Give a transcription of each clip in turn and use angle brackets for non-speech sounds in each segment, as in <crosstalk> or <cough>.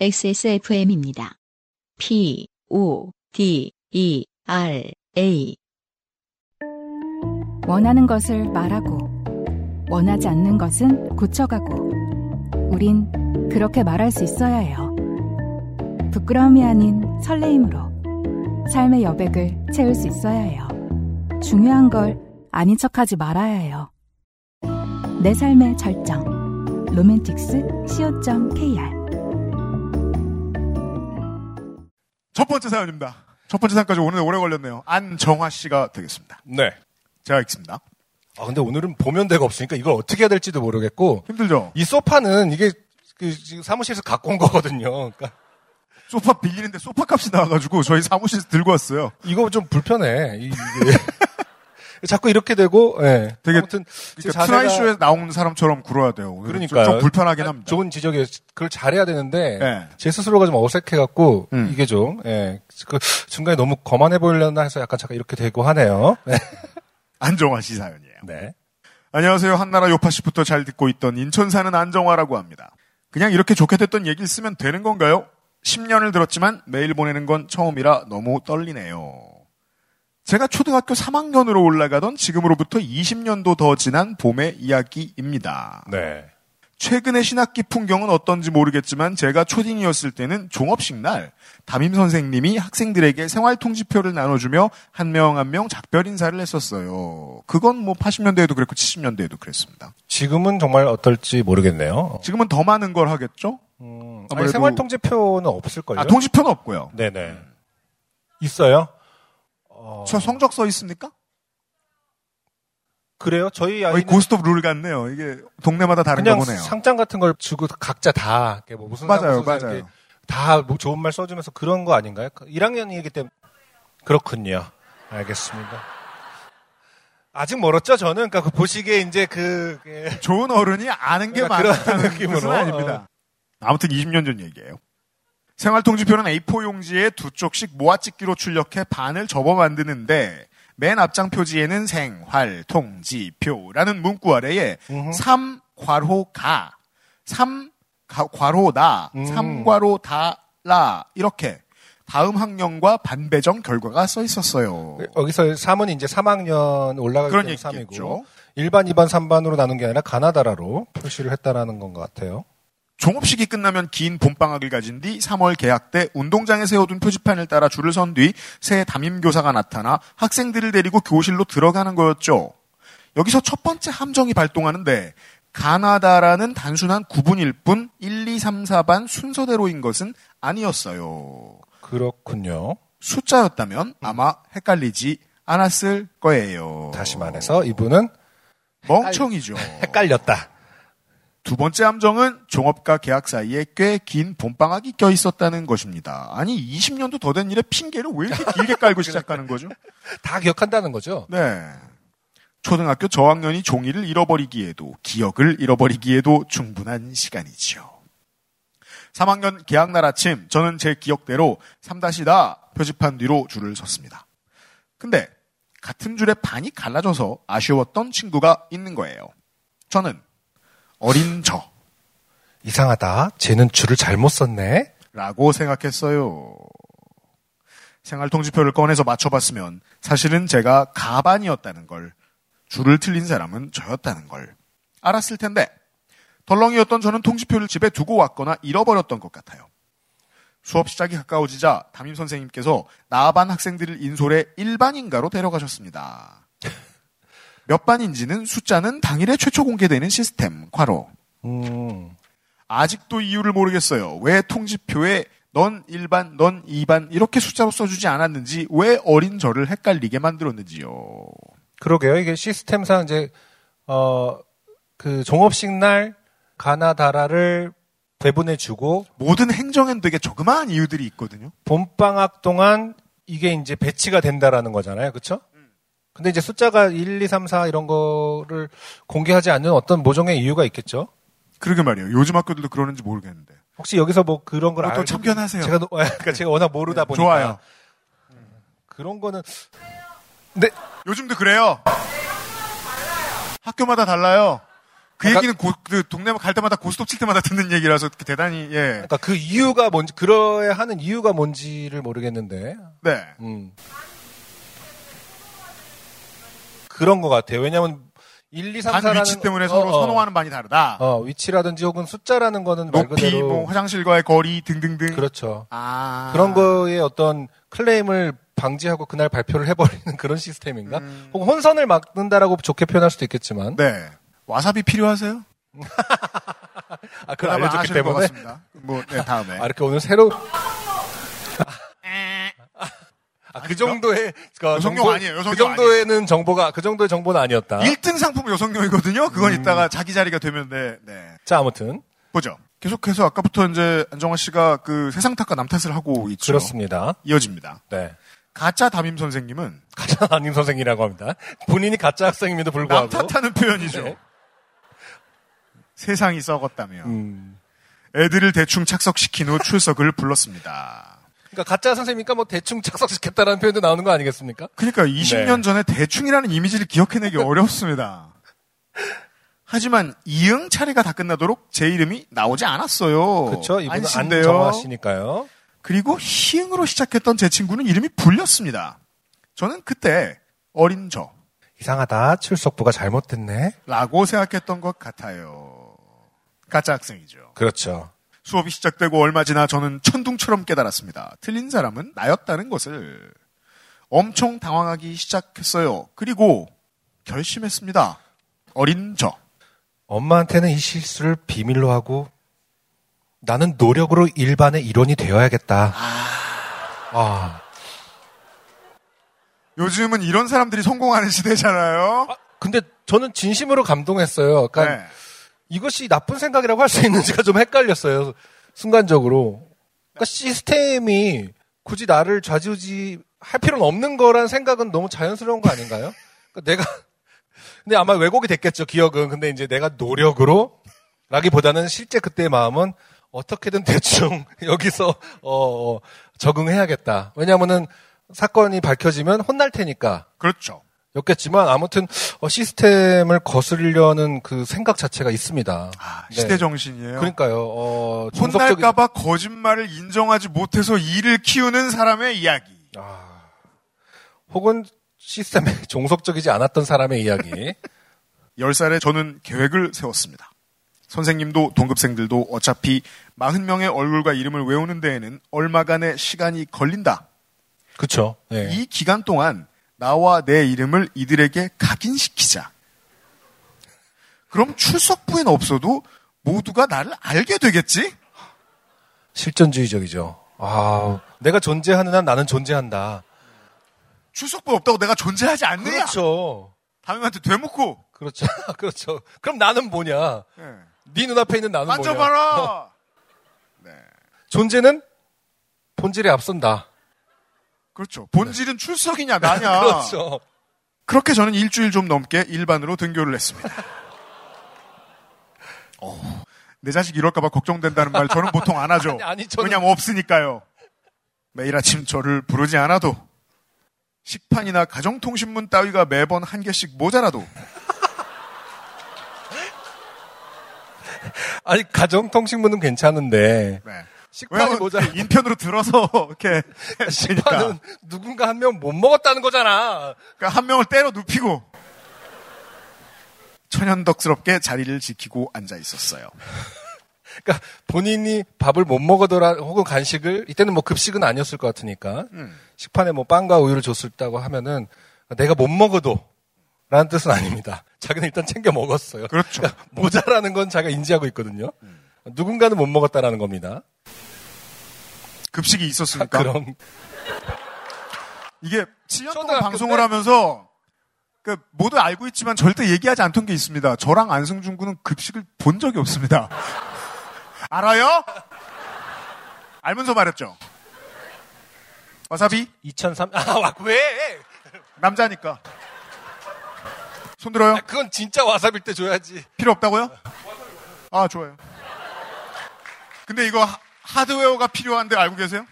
XSFM입니다. P, O, D, E, R, A. 원하는 것을 말하고, 원하지 않는 것은 고쳐가고, 우린 그렇게 말할 수 있어야 해요. 부끄러움이 아닌 설레임으로 삶의 여백을 채울 수 있어야 해요. 중요한 걸 아닌 척하지 말아야 해요. 내 삶의 절정. 로맨틱스 co.kr 번째 사연입니다. 첫 번째 사연까지 오늘 오래 걸렸네요. 안정화 씨가 되겠습니다. 네. 제가 읽습니다. 아, 근데 오늘은 보면 데가 없으니까 이걸 어떻게 해야 될지도 모르겠고. 힘들죠? 이 소파는 이게 그 지금 사무실에서 갖고 온 거거든요. 그러니까 소파 빌리는데 소파 값이 나와가지고 저희 사무실에서 들고 왔어요. 이거 좀 불편해. 이- 이게. <laughs> 자꾸 이렇게 되고, 예. 되게 아무튼 제 그러니까 자세가- 트라이 쇼에 나오는 사람처럼 굴어야 돼요. 오늘 그러니까요. 좀, 좀 불편하긴 아, 합니다. 좋은 지적이에요. 그걸 잘해야 되는데 네. 제 스스로가 좀 어색해 갖고 음. 이게 좀 예. 그 중간에 너무 거만해 보이려나 해서 약간 잠깐 이렇게 되고 하네요. 네. <laughs> 안정화 씨 사연이에요. 네. 안녕하세요. 한나라 요팟시부터 잘 듣고 있던 인천 사는 안정화라고 합니다. 그냥 이렇게 좋게 됐던 얘기를 쓰면 되는 건가요? 10년을 들었지만 메일 보내는 건 처음이라 너무 떨리네요. 제가 초등학교 3학년으로 올라가던 지금으로부터 20년도 더 지난 봄의 이야기입니다. 네. 최근의 신학기 풍경은 어떤지 모르겠지만 제가 초딩이었을 때는 종업식 날 담임 선생님이 학생들에게 생활 통지표를 나눠주며 한 명 한명 작별 인사를 했었어요. 그건 뭐 80년대에도 그랬고 70년대에도 그랬습니다. 지금은 정말 어떨지 모르겠네요. 지금은 더 많은 걸 하겠죠? 음, 아무래도- 생활통제표는 없을 걸요? 아, 통지표는 없고요. 네네. 있어요? 어, 저 성적 써 있습니까? 그래요? 저희 아이는 고스톱 룰 같네요. 이게 동네마다 다른가 그냥 보네요. 상장 같은 걸 주고 각자 다 이렇게 뭐 무슨 상, 맞아요, 맞아요. 이렇게 다뭐 좋은 말 써주면서 그런 거 아닌가요? 1학년이기 때문에 그렇군요. 알겠습니다. 아직 멀었죠, 저는. 그러니까 그 보시기에 이제 그 예. 좋은 어른이 아는 게 그러니까 많다는 <laughs> 느낌으로. 뜻은 아닙니다. 아무튼 20년 전 얘기예요. 생활통지표는 A4 용지에 두 쪽씩 모아찍기로 출력해 반을 접어 만드는데 맨 앞장 표지에는 생활통지표라는 문구 아래에 음흠. 3 괄호 가, 3 가- 괄호 나, 음. 3 괄호 다라 이렇게 다음 학년과 반배정 결과가 써 있었어요. 여기서 3은 이제 3학년 올라갈 그런 때 얘기겠죠. 3이고 1반, 2반, 3반으로 나눈 게 아니라 가나다라로 표시를 했다라는 건 것 같아요. 종업식이 끝나면 긴 봄방학을 가진 뒤 3월 개학 때 운동장에 세워둔 표지판을 따라 줄을 선 뒤 새 담임교사가 나타나 학생들을 데리고 교실로 들어가는 거였죠. 여기서 첫 번째 함정이 발동하는데 가나다라는 단순한 구분일 뿐 1, 2, 3, 4반 순서대로인 것은 아니었어요. 그렇군요. 숫자였다면 아마 헷갈리지 않았을 거예요. 다시 말해서 이분은 멍청이죠. 헷갈렸다. 두 번째 함정은 종업과 계약 사이에 꽤 긴 봄방학이 껴 있었다는 것입니다. 아니 20년도 더 된 일에 핑계를 왜 이렇게 길게 <laughs> 깔고 시작하는 거죠? 다 기억한다는 거죠. 네. 초등학교 저학년이 종이를 잃어버리기에도 기억을 잃어버리기에도 충분한 시간이지요. 3학년 개학날 아침 저는 제 기억대로 3-다 표지판 뒤로 줄을 섰습니다. 근데 같은 줄에 반이 갈라져서 아쉬웠던 친구가 있는 거예요. 저는 어린 저 이상하다. 쟤는 줄을 잘못 썼네. 라고 생각했어요. 생활통지표를 꺼내서 맞춰봤으면 사실은 제가 가반이었다는 걸, 줄을 틀린 사람은 저였다는 걸 알았을 텐데, 덜렁이었던 저는 통지표를 집에 두고 왔거나 잃어버렸던 것 같아요. 수업 시작이 가까워지자 담임 선생님께서 나반 학생들을 인솔해 1반인가로 데려가셨습니다. 몇 반인지는 숫자는 당일에 최초 공개되는 시스템, 과로. 음, 아직도 이유를 모르겠어요. 왜 통지표에 넌 1반, 넌 2반 이렇게 숫자로 써주지 않았는지 왜 어린 저를 헷갈리게 만들었는지요. 그러게요. 이게 시스템상 이제 어 그 종업식 날 가나다라를 배분해주고 모든 행정엔 되게 조그마한 이유들이 있거든요. 봄방학 동안 이게 이제 배치가 된다라는 거잖아요. 그쵸? 근데 이제 숫자가 1, 2, 3, 4 이런 거를 공개하지 않는 어떤 모종의 이유가 있겠죠? 그러게 말이에요. 요즘 학교들도 그러는지 모르겠는데. 혹시 여기서 뭐 그런 걸 어, 또 알고 참견하세요. 제가, 노- 그러니까 제가 워낙 모르다 보니까 좋아요. 그런 거는 네 요즘도 그래요. 학교마다 달라요. 그 얘기는 고, 그 동네 갈 때마다 고스톱 칠 때마다 듣는 얘기라서 대단히 예. 그러니까 그 이유가 뭔지 그러야 하는 이유가 뭔지를 모르겠는데 네. 음. 그런 것 같아요. 왜냐하면 1, 2, 3, 단 4라는 위치 때문에 서로 선호하는 바가 다르다. 어, 위치라든지 혹은 숫자라는 거는 말 높이, 그대로 뭐 화장실과의 거리 등등등. 그렇죠. 아. 그런 거에 어떤 클레임을 방지하고 그날 발표를 해버리는 <laughs> 그런 시스템인가? 음. 혹은 혼선을 막는다라고 좋게 표현할 수도 있겠지만, 네. 와사비 필요하세요? <laughs> 아, 그걸 알려줬기 때문에. 뭐, 네, 다음에. 아, 이렇게 오늘 새로. 아, 그 정도의, 그 여성용 정보- 아니에요. 여성용 그 정도에는 정보가, 그 정도의 정보는 아니었다. 1등 상품 여성용이거든요? 그건 음. 이따가 자기 자리가 되면, 네, 네. 자, 아무튼. 보죠. 계속해서 아까부터 이제 안정화 씨가 그 세상 탓과 남 탓을 하고 있죠. 그렇습니다. 이어집니다. 네. 가짜 담임 선생님은 가짜 담임 선생이라고 합니다. 본인이 가짜 학생임에도 불구하고. 남 탓하는 표현이죠. 네. 세상이 썩었다며. 음. 애들을 대충 착석시킨 후 출석을 불렀습니다. 그러니까 가짜 선생님이니까 뭐 대충 착석시켰다라는 표현도 나오는 거 아니겠습니까? 그러니까 20년 네. 전에 대충이라는 이미지를 기억해내기 어렵습니다. 하지만 이응 차례가 다 끝나도록 제 이름이 나오지 않았어요. 그렇죠. 이분은 씨니까요. 그리고 희응으로 시작했던 제 친구는 이름이 불렸습니다. 저는 그때 어린 저 이상하다. 출석부가 잘못됐네. 라고 생각했던 것 같아요. 가짜 학생이죠. 그렇죠. 수업이 시작되고 얼마 지나 저는 천둥처럼 깨달았습니다. 틀린 사람은 나였다는 것을 엄청 당황하기 시작했어요. 그리고 결심했습니다. 어린 저. 엄마한테는 이 실수를 비밀로 하고 나는 노력으로 일반의 일원이 되어야겠다. 아, 요즘은 이런 사람들이 성공하는 시대잖아요. 아, 근데 저는 진심으로 감동했어요. 그러니까 네. 이것이 나쁜 생각이라고 할 수 있는지가 좀 헷갈렸어요. 순간적으로. 그러니까 시스템이 굳이 나를 좌지우지 할 필요는 없는 거란 생각은 너무 자연스러운 거 아닌가요? 그러니까 내가 <laughs> 근데 아마 왜곡이 됐겠죠 기억은. 근데 이제 내가 노력으로 라기보다는 실제 그때의 마음은 어떻게든 대충 <laughs> 여기서 어, 어, 적응해야겠다. 왜냐하면은 사건이 밝혀지면 혼날 테니까. 그렇죠. 였겠지만 아무튼 어, 시스템을 거스르려는 그 생각 자체가 있습니다. 아, 네. 시대 정신이에요. 그러니까요. 어, 종속적인- 혼날까봐 거짓말을 인정하지 못해서 일을 키우는 사람의 이야기. 아, 혹은 시스템에 <laughs> 종속적이지 않았던 사람의 이야기. <laughs> 10살에 저는 계획을 세웠습니다. 선생님도 동급생들도 어차피 40명의 얼굴과 이름을 외우는 데에는 얼마간의 시간이 걸린다. 그쵸. 네. 이 기간 동안 나와 내 이름을 이들에게 각인시키자. 그럼 출석부엔 없어도 모두가 나를 알게 되겠지? 실존주의적이죠. 아, 내가 존재하는 한 나는 존재한다. 출석부 없다고 내가 존재하지 않느냐? 그렇죠. 담임한테 되묻고 그렇죠. <laughs> 그렇죠. 그럼 나는 뭐냐? 예. 네 눈앞에 있는 나는 뭐냐? 만져봐라. <laughs> 네. 존재는 본질에 앞선다. 그렇죠. 본질은 출석이냐 나냐. <laughs> 그렇죠. 그렇게 저는 일주일 좀 넘게 일반으로 등교를 했습니다. <laughs> 어, 내 자식 이럴까봐 걱정된다는 말 저는 보통 안 하죠. <laughs> 아니, 아니, 저는- 왜냐면 없으니까요. 매일 아침 저를 부르지 않아도 식판이나 가정통신문 따위가 매번 한 개씩 모자라도 아니 가정통신문은 괜찮은데 네. 식판이 모자 인편으로 들어서 이렇게 <laughs> 식판은 누군가 한 명 못 먹었다는 거잖아. 그러니까 한 명을 때려 눕히고 천연덕스럽게 자리를 지키고 앉아 있었어요. <laughs> 그러니까 본인이 밥을 못 먹어더라 혹은 간식을 이때는 뭐 급식은 아니었을 것 같으니까 음. 식판에 뭐 빵과 우유를 줬었다고 하면은 내가 못 먹어도 라는 뜻은 아닙니다. 자기는 일단 챙겨 먹었어요. 그렇죠. 그러니까 모자라는 건 자기가 인지하고 있거든요. 누군가는 못 먹었다라는 겁니다. 급식이 있었으니까 그럼 이게 7년 동안 방송을 때? 하면서 그 모두 알고 있지만 절대 얘기하지 않던 게 있습니다. 저랑 안승준 군은 급식을 본 적이 없습니다. <laughs> 알아요? 알면서 말했죠. 와사비 2003 아, 왜? 남자니까. 손 들어요? 아, 그건 진짜 와사비일 때 줘야지. 필요 없다고요? 아 좋아요. 근데 이거 하- 하드웨어가 필요한데 알고 계세요?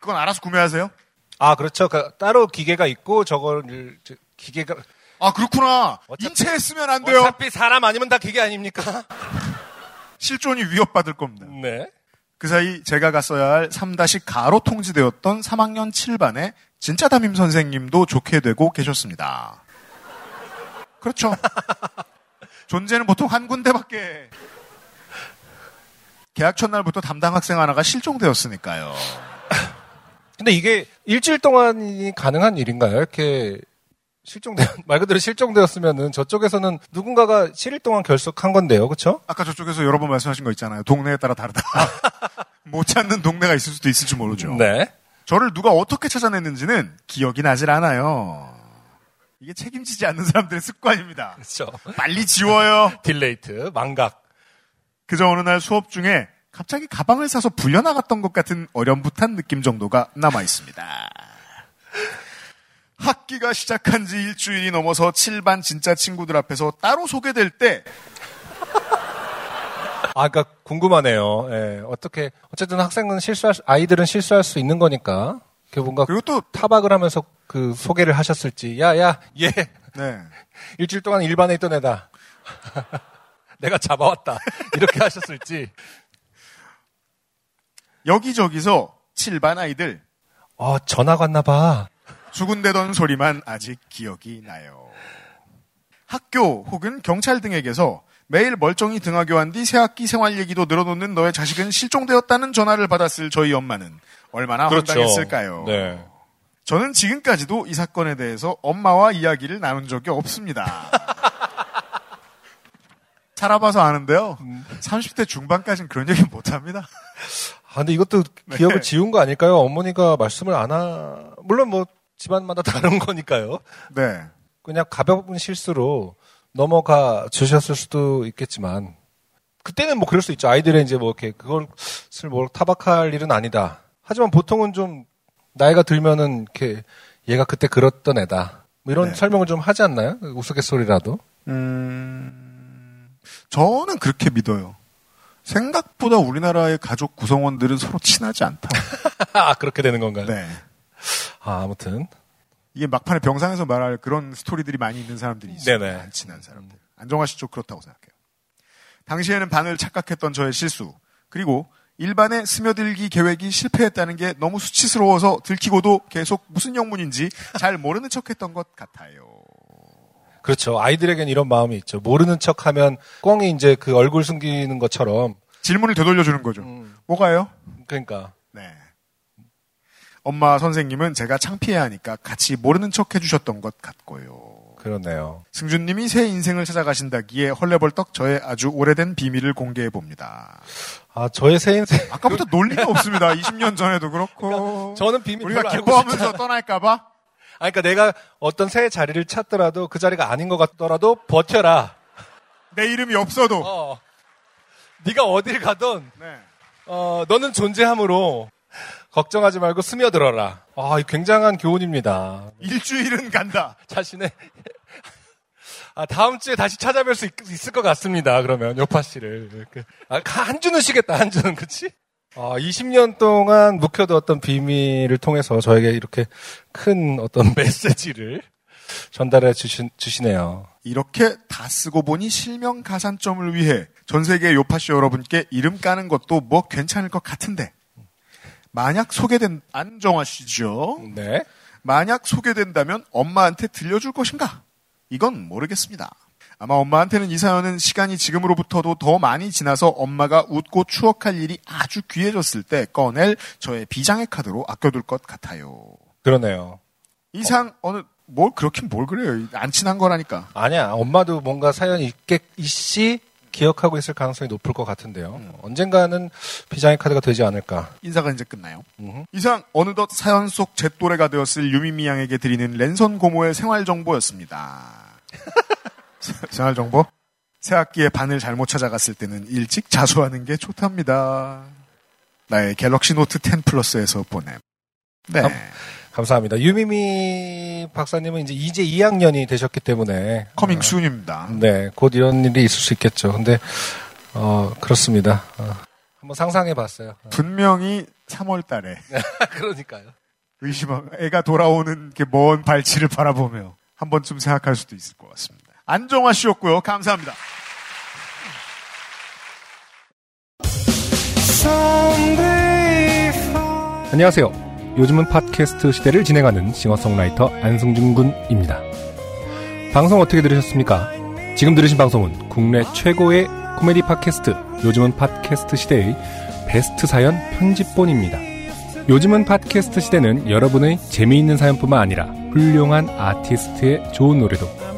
그건 알아서 구매하세요. 아, 그렇죠. 그 따로 기계가 있고 저거를 저- 기계가 아 그렇구나. 어차피- 인체했으면 안 돼요. 어차피 사람 아니면 다 기계 아닙니까? <laughs> 실존이 위협받을 겁니다. 네. 그 사이 제가 갔어야 할 3다시 가로 통지되었던 3학년 7반의 진짜 담임 선생님도 좋게 되고 계셨습니다. 그렇죠. <laughs> 존재는 보통 한 군데밖에. 개학 첫날부터 담당 학생 하나가 실종되었으니까요. 근데 이게 일주일 동안이 가능한 일인가요? 이렇게 실종되 <laughs> 말 그대로 실종되었으면은 저쪽에서는 누군가가 7일 동안 결석한 건데요, 그렇죠? 아까 저쪽에서 여러 번 말씀하신 거 있잖아요. 동네에 따라 다르다. <laughs> 못 찾는 동네가 있을 수도 있을지 모르죠. 네. 저를 누가 어떻게 찾아냈는지는 기억이 나질 않아요. 이게 책임지지 않는 사람들의 습관입니다. 그렇죠. 빨리 지워요. <laughs> delete, 망각. 그저 어느 날 수업 중에 갑자기 가방을 싸서 불려나갔던 것 같은 어렴풋한 느낌 정도가 남아 있습니다. 학기가 시작한 지 일주일이 넘어서 7반 진짜 친구들 앞에서 따로 소개될 때 아, 그러니까 궁금하네요. 예, 어떻게 어쨌든 학생은 실수할 수- 아이들은 실수할 수 있는 거니까. 그 뭔가 그리고 또 타박을 하면서 그 소개를 하셨을지. 야, 야, 얘 네. <laughs> 일주일 동안 일반에 있던 애다. 내가 잡아왔다. <laughs> 이렇게 하셨을지. 여기저기서 7반 아이들 어, 전화가 왔나 봐. 수군대던 소리만 아직 기억이 나요. 학교 혹은 경찰 등에게서 매일 멀쩡히 등하교한 뒤 새학기 생활 얘기도 늘어놓는 너의 자식은 실종되었다는 전화를 받았을 저희 엄마는 얼마나 황당했을까요? 네. 저는 지금까지도 이 사건에 대해서 엄마와 이야기를 나눈 적이 없습니다. <laughs> 살아봐서 아는데요. 30대 중반까지는 그런 얘기 못 합니다. 아, 근데 이것도 네. 기억을 지운 거 아닐까요? 어머니가 말씀을 안 하, 물론 뭐 집안마다 <laughs> 다른 거니까요. 네. 그냥 가벼운 실수로 넘어가 주셨을 수도 있겠지만, 그때는 뭐 그럴 수 있죠. 아이들의 이제 뭐 이렇게 그것을 뭐 타박할 일은 아니다. 하지만 보통은 좀 나이가 들면은 이렇게 얘가 그때 그랬던 애다. 뭐 이런 네. 설명을 좀 하지 않나요? 우스갯소리라도. 음, 저는 그렇게 믿어요. 생각보다 우리나라의 가족 구성원들은 서로 친하지 않다. <laughs> 아, 그렇게 되는 건가요? 네. 아, 아무튼. 이게 막판에 병상에서 말할 그런 스토리들이 많이 있는 사람들이 있어요. 네네. 안 친한 사람들. 안정화 씨쪽 그렇다고 생각해요. 당시에는 반을 착각했던 저의 실수, 그리고 1반에 스며들기 계획이 실패했다는 게 너무 수치스러워서 들키고도 계속 무슨 영문인지 잘 모르는 척했던 것 같아요. 그렇죠. 아이들에겐 이런 마음이 있죠. 모르는 척 하면 꽁이 이제 그 얼굴 숨기는 것처럼. 질문을 되돌려 주는 거죠. 음, 뭐가요? 그러니까. 네. 엄마 선생님은 제가 창피해 하니까 같이 모르는 척 해주셨던 것 같고요. 그렇네요. 승준님이 새 인생을 찾아가신다기에 헐레벌떡 저의 아주 오래된 비밀을 공개해 봅니다. 아, 저의 새 인생. 아까부터 논리가 없습니다. 20년 전에도 그렇고. 그러니까 저는 비밀 우리가 기뻐하면서 떠날까봐? 아, 그러니까 내가 어떤 새 자리를 찾더라도 그 자리가 아닌 것 같더라도 버텨라. 내 이름이 없어도. 어. 네가 어딜 가든 네. 어, 너는 존재함으로 걱정하지 말고 스며들어라. 아, 이 굉장한 교훈입니다. 일주일은 간다. 자신의 아, 다음 주에 다시 찾아뵐 수 있, 을것 같습니다. 그러면 요파 씨를 이렇게. 아, 한 주는 쉬겠다. 한 주는 그치? 아, 20년 동안 묵혀두었던 비밀을 통해서 저에게 이렇게 큰 어떤 <laughs> 메시지를 전달해 주시, 주시네요. 이렇게 다 쓰고 보니 실명 가산점을 위해 전 세계 요파쇼 여러분께 이름 까는 것도 뭐 괜찮을 것 같은데 만약 소개된 안정화 씨죠. 네. 만약 소개된다면 엄마한테 들려줄 것인가? 이건 모르겠습니다. 아마 엄마한테는 이 사연은 시간이 지금으로부터도 더 많이 지나서 엄마가 웃고 추억할 일이 아주 귀해졌을 때 꺼낼 저의 비장의 카드로 아껴둘 것 같아요. 그러네요. 이상 어느 뭘 그렇긴 뭘 그래요. 안 친한 거라니까. 아니야. 엄마도 뭔가 사연이 있겠, 있시 기억하고 있을 가능성이 높을 것 같은데요. 음. 언젠가는 비장의 카드가 되지 않을까. 인사가 이제 끝나요. 음흠. 이상 어느덧 사연 속 제 또래가 되었을 유미미 양에게 드리는 랜선 고모의 생활 정보였습니다. <laughs> 생활 정보? 새 학기에 반을 잘못 찾아갔을 때는 일찍 자수하는 게 좋답니다. 나의 갤럭시 노트 10 플러스에서 보냄. 네. 감- 감사합니다. 유미미 박사님은 이제 이제 2학년이 되셨기 때문에 coming soon입니다. 네, 곧 이런 일이 있을 수 있겠죠. 근데 어 그렇습니다. 어, 한번 상상해 봤어요. 분명히 3월 달에 <laughs> 그러니까요. 의심하 애가 돌아오는 게 먼 발치를 바라보며 한 번쯤 생각할 수도 있을 것 같습니다. 안정화 씨였고요. 감사합니다. 안녕하세요. 요즘은 팟캐스트 시대를 진행하는 싱어송라이터 안승준 군입니다. 방송 어떻게 들으셨습니까? 지금 들으신 방송은 국내 최고의 코미디 팟캐스트 요즘은 팟캐스트 시대의 베스트 사연 편집본입니다. 요즘은 팟캐스트 시대는 여러분의 재미있는 사연뿐만 아니라 훌륭한 아티스트의 좋은 노래도